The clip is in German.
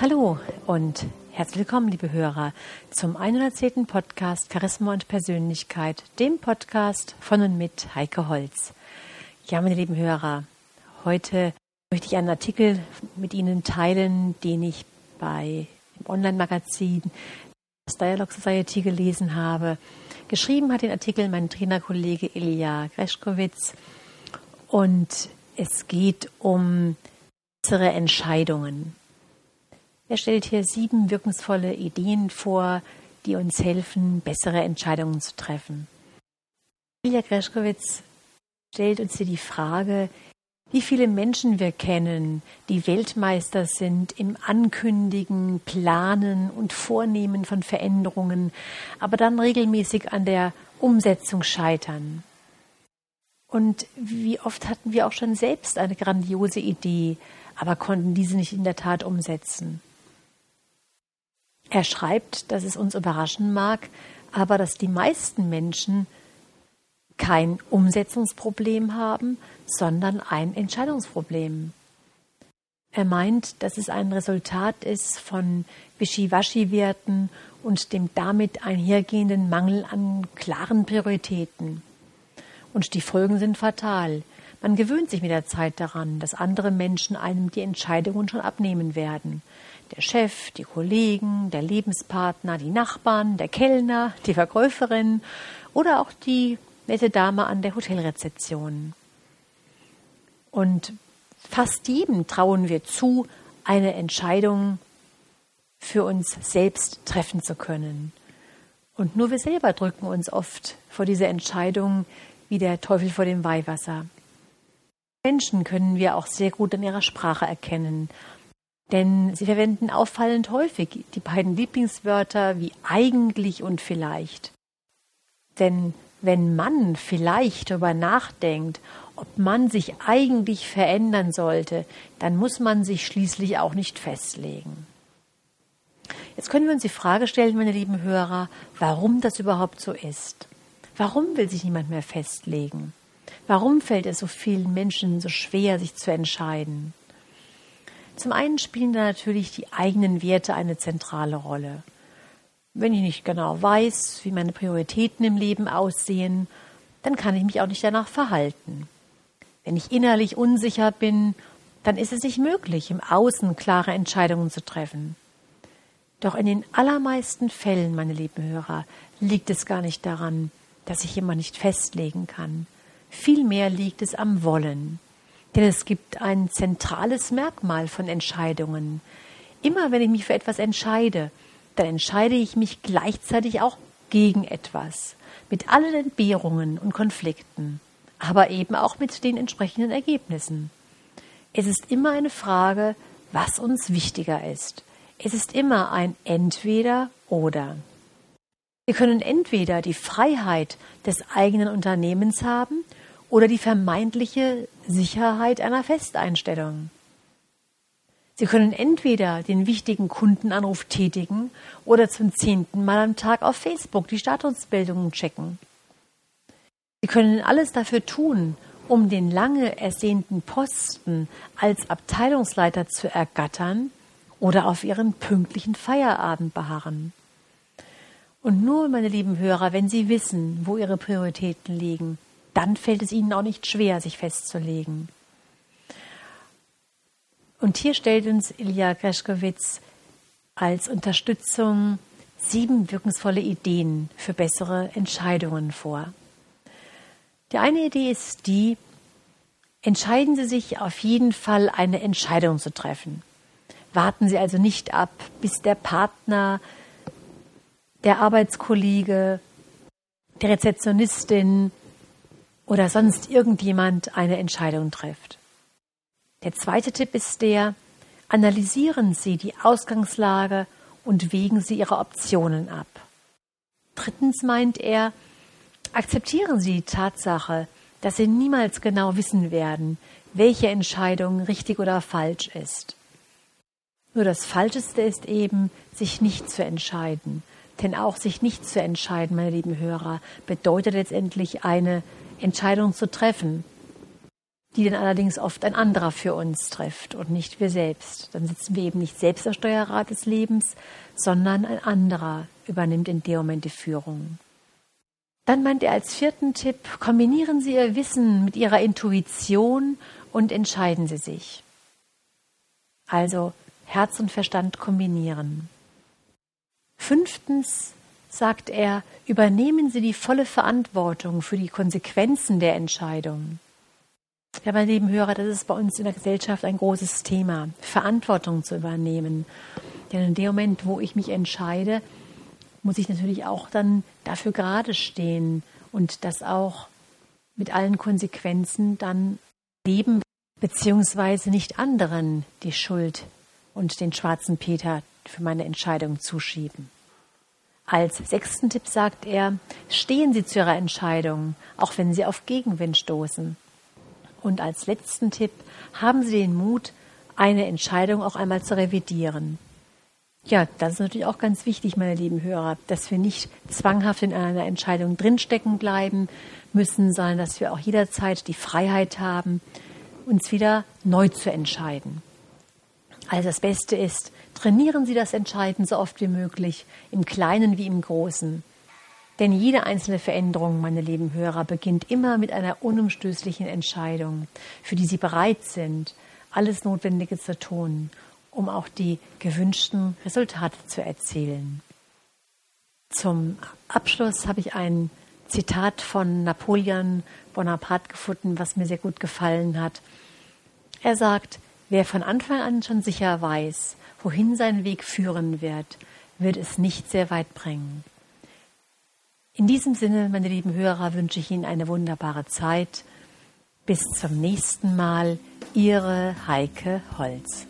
Hallo und herzlich willkommen, liebe Hörer, zum 110. Podcast Charisma und Persönlichkeit, dem Podcast von und mit Heike Holz. Ja, meine lieben Hörer, heute möchte ich einen Artikel mit Ihnen teilen, den ich bei dem Online-Magazin Dialogue Society gelesen habe. Geschrieben hat den Artikel mein Trainerkollege Ilja Greschkowitz und es geht um bessere Entscheidungen. Er stellt hier sieben wirkungsvolle Ideen vor, die uns helfen, bessere Entscheidungen zu treffen. Ilja Greschkowitz stellt uns hier die Frage, wie viele Menschen wir kennen, die Weltmeister sind im Ankündigen, Planen und Vornehmen von Veränderungen, aber dann regelmäßig an der Umsetzung scheitern. Und wie oft hatten wir auch schon selbst eine grandiose Idee, aber konnten diese nicht in der Tat umsetzen. Er schreibt, dass es uns überraschen mag, aber dass die meisten Menschen kein Umsetzungsproblem haben, sondern ein Entscheidungsproblem. Er meint, dass es ein Resultat ist von Wischiwaschi-Werten und dem damit einhergehenden Mangel an klaren Prioritäten. Und die Folgen sind fatal. Man gewöhnt sich mit der Zeit daran, dass andere Menschen einem die Entscheidungen schon abnehmen werden. Der Chef, die Kollegen, der Lebenspartner, die Nachbarn, der Kellner, die Verkäuferin oder auch die nette Dame an der Hotelrezeption. Und fast jedem trauen wir zu, eine Entscheidung für uns selbst treffen zu können. Und nur wir selber drücken uns oft vor dieser Entscheidung wie der Teufel vor dem Weihwasser. Menschen können wir auch sehr gut an ihrer Sprache erkennen, denn sie verwenden auffallend häufig die beiden Lieblingswörter wie eigentlich und vielleicht. Denn wenn man vielleicht darüber nachdenkt, ob man sich eigentlich verändern sollte, dann muss man sich schließlich auch nicht festlegen. Jetzt können wir uns die Frage stellen, meine lieben Hörer, warum das überhaupt so ist. Warum will sich niemand mehr festlegen? Warum fällt es so vielen Menschen so schwer, sich zu entscheiden? Zum einen spielen da natürlich die eigenen Werte eine zentrale Rolle. Wenn ich nicht genau weiß, wie meine Prioritäten im Leben aussehen, dann kann ich mich auch nicht danach verhalten. Wenn ich innerlich unsicher bin, dann ist es nicht möglich, im Außen klare Entscheidungen zu treffen. Doch in den allermeisten Fällen, meine lieben Hörer, liegt es gar nicht daran, dass ich immer nicht festlegen kann. Vielmehr liegt es am Wollen. Denn es gibt ein zentrales Merkmal von Entscheidungen. Immer wenn ich mich für etwas entscheide, dann entscheide ich mich gleichzeitig auch gegen etwas, mit allen Entbehrungen und Konflikten, aber eben auch mit den entsprechenden Ergebnissen. Es ist immer eine Frage, was uns wichtiger ist. Es ist immer ein Entweder oder. Wir können entweder die Freiheit des eigenen Unternehmens haben oder die vermeintliche Sicherheit einer Festeinstellung. Sie können entweder den wichtigen Kundenanruf tätigen oder zum zehnten Mal am Tag auf Facebook die Statusmeldungen checken. Sie können alles dafür tun, um den lange ersehnten Posten als Abteilungsleiter zu ergattern oder auf ihren pünktlichen Feierabend beharren. Und nur, meine lieben Hörer, wenn Sie wissen, wo Ihre Prioritäten liegen, dann fällt es Ihnen auch nicht schwer, sich festzulegen. Und hier stellt uns Ilja Greschkowitz als Unterstützung sieben wirkungsvolle Ideen für bessere Entscheidungen vor. Die eine Idee ist die, entscheiden Sie sich auf jeden Fall eine Entscheidung zu treffen. Warten Sie also nicht ab, bis der Partner, der Arbeitskollege, der Rezeptionistin oder sonst irgendjemand eine Entscheidung trifft. Der zweite Tipp ist der, analysieren Sie die Ausgangslage und wägen Sie Ihre Optionen ab. Drittens meint er, akzeptieren Sie die Tatsache, dass Sie niemals genau wissen werden, welche Entscheidung richtig oder falsch ist. Nur das Falscheste ist eben, sich nicht zu entscheiden. Denn auch sich nicht zu entscheiden, meine lieben Hörer, bedeutet letztendlich eine Entscheidung zu treffen. die dann allerdings oft ein anderer für uns trifft und nicht wir selbst. Dann sitzen wir eben nicht selbst am Steuerrad des Lebens, sondern ein anderer übernimmt in dem Moment die Führung. Dann meint er als vierten Tipp, kombinieren Sie Ihr Wissen mit Ihrer Intuition und entscheiden Sie sich. Also Herz und Verstand kombinieren. Fünftens sagt er, übernehmen Sie die volle Verantwortung für die Konsequenzen der Entscheidung. Ja, meine lieben Hörer, das ist bei uns in der Gesellschaft ein großes Thema, Verantwortung zu übernehmen. Denn in dem Moment, wo ich mich entscheide, muss ich natürlich auch dann dafür gerade stehen und das auch mit allen Konsequenzen dann leben, beziehungsweise nicht anderen die Schuld und den schwarzen Peter für meine Entscheidung zuschieben. Als sechsten Tipp sagt er, stehen Sie zu Ihrer Entscheidung, auch wenn Sie auf Gegenwind stoßen. Und als letzten Tipp haben Sie den Mut, eine Entscheidung auch einmal zu revidieren. Ja, das ist natürlich auch ganz wichtig, meine lieben Hörer, dass wir nicht zwanghaft in einer Entscheidung drinstecken bleiben müssen, sondern dass wir auch jederzeit die Freiheit haben, uns wieder neu zu entscheiden. Also das Beste ist, trainieren Sie das Entscheiden so oft wie möglich, im Kleinen wie im Großen. Denn jede einzelne Veränderung, meine lieben Hörer, beginnt immer mit einer unumstößlichen Entscheidung, für die Sie bereit sind, alles Notwendige zu tun, um auch die gewünschten Resultate zu erzielen. Zum Abschluss habe ich ein Zitat von Napoleon Bonaparte gefunden, was mir sehr gut gefallen hat. Er sagt, wer von Anfang an schon sicher weiß, wohin sein Weg führen wird, wird es nicht sehr weit bringen. In diesem Sinne, meine lieben Hörer, wünsche ich Ihnen eine wunderbare Zeit. Bis zum nächsten Mal, Ihre Heike Holz.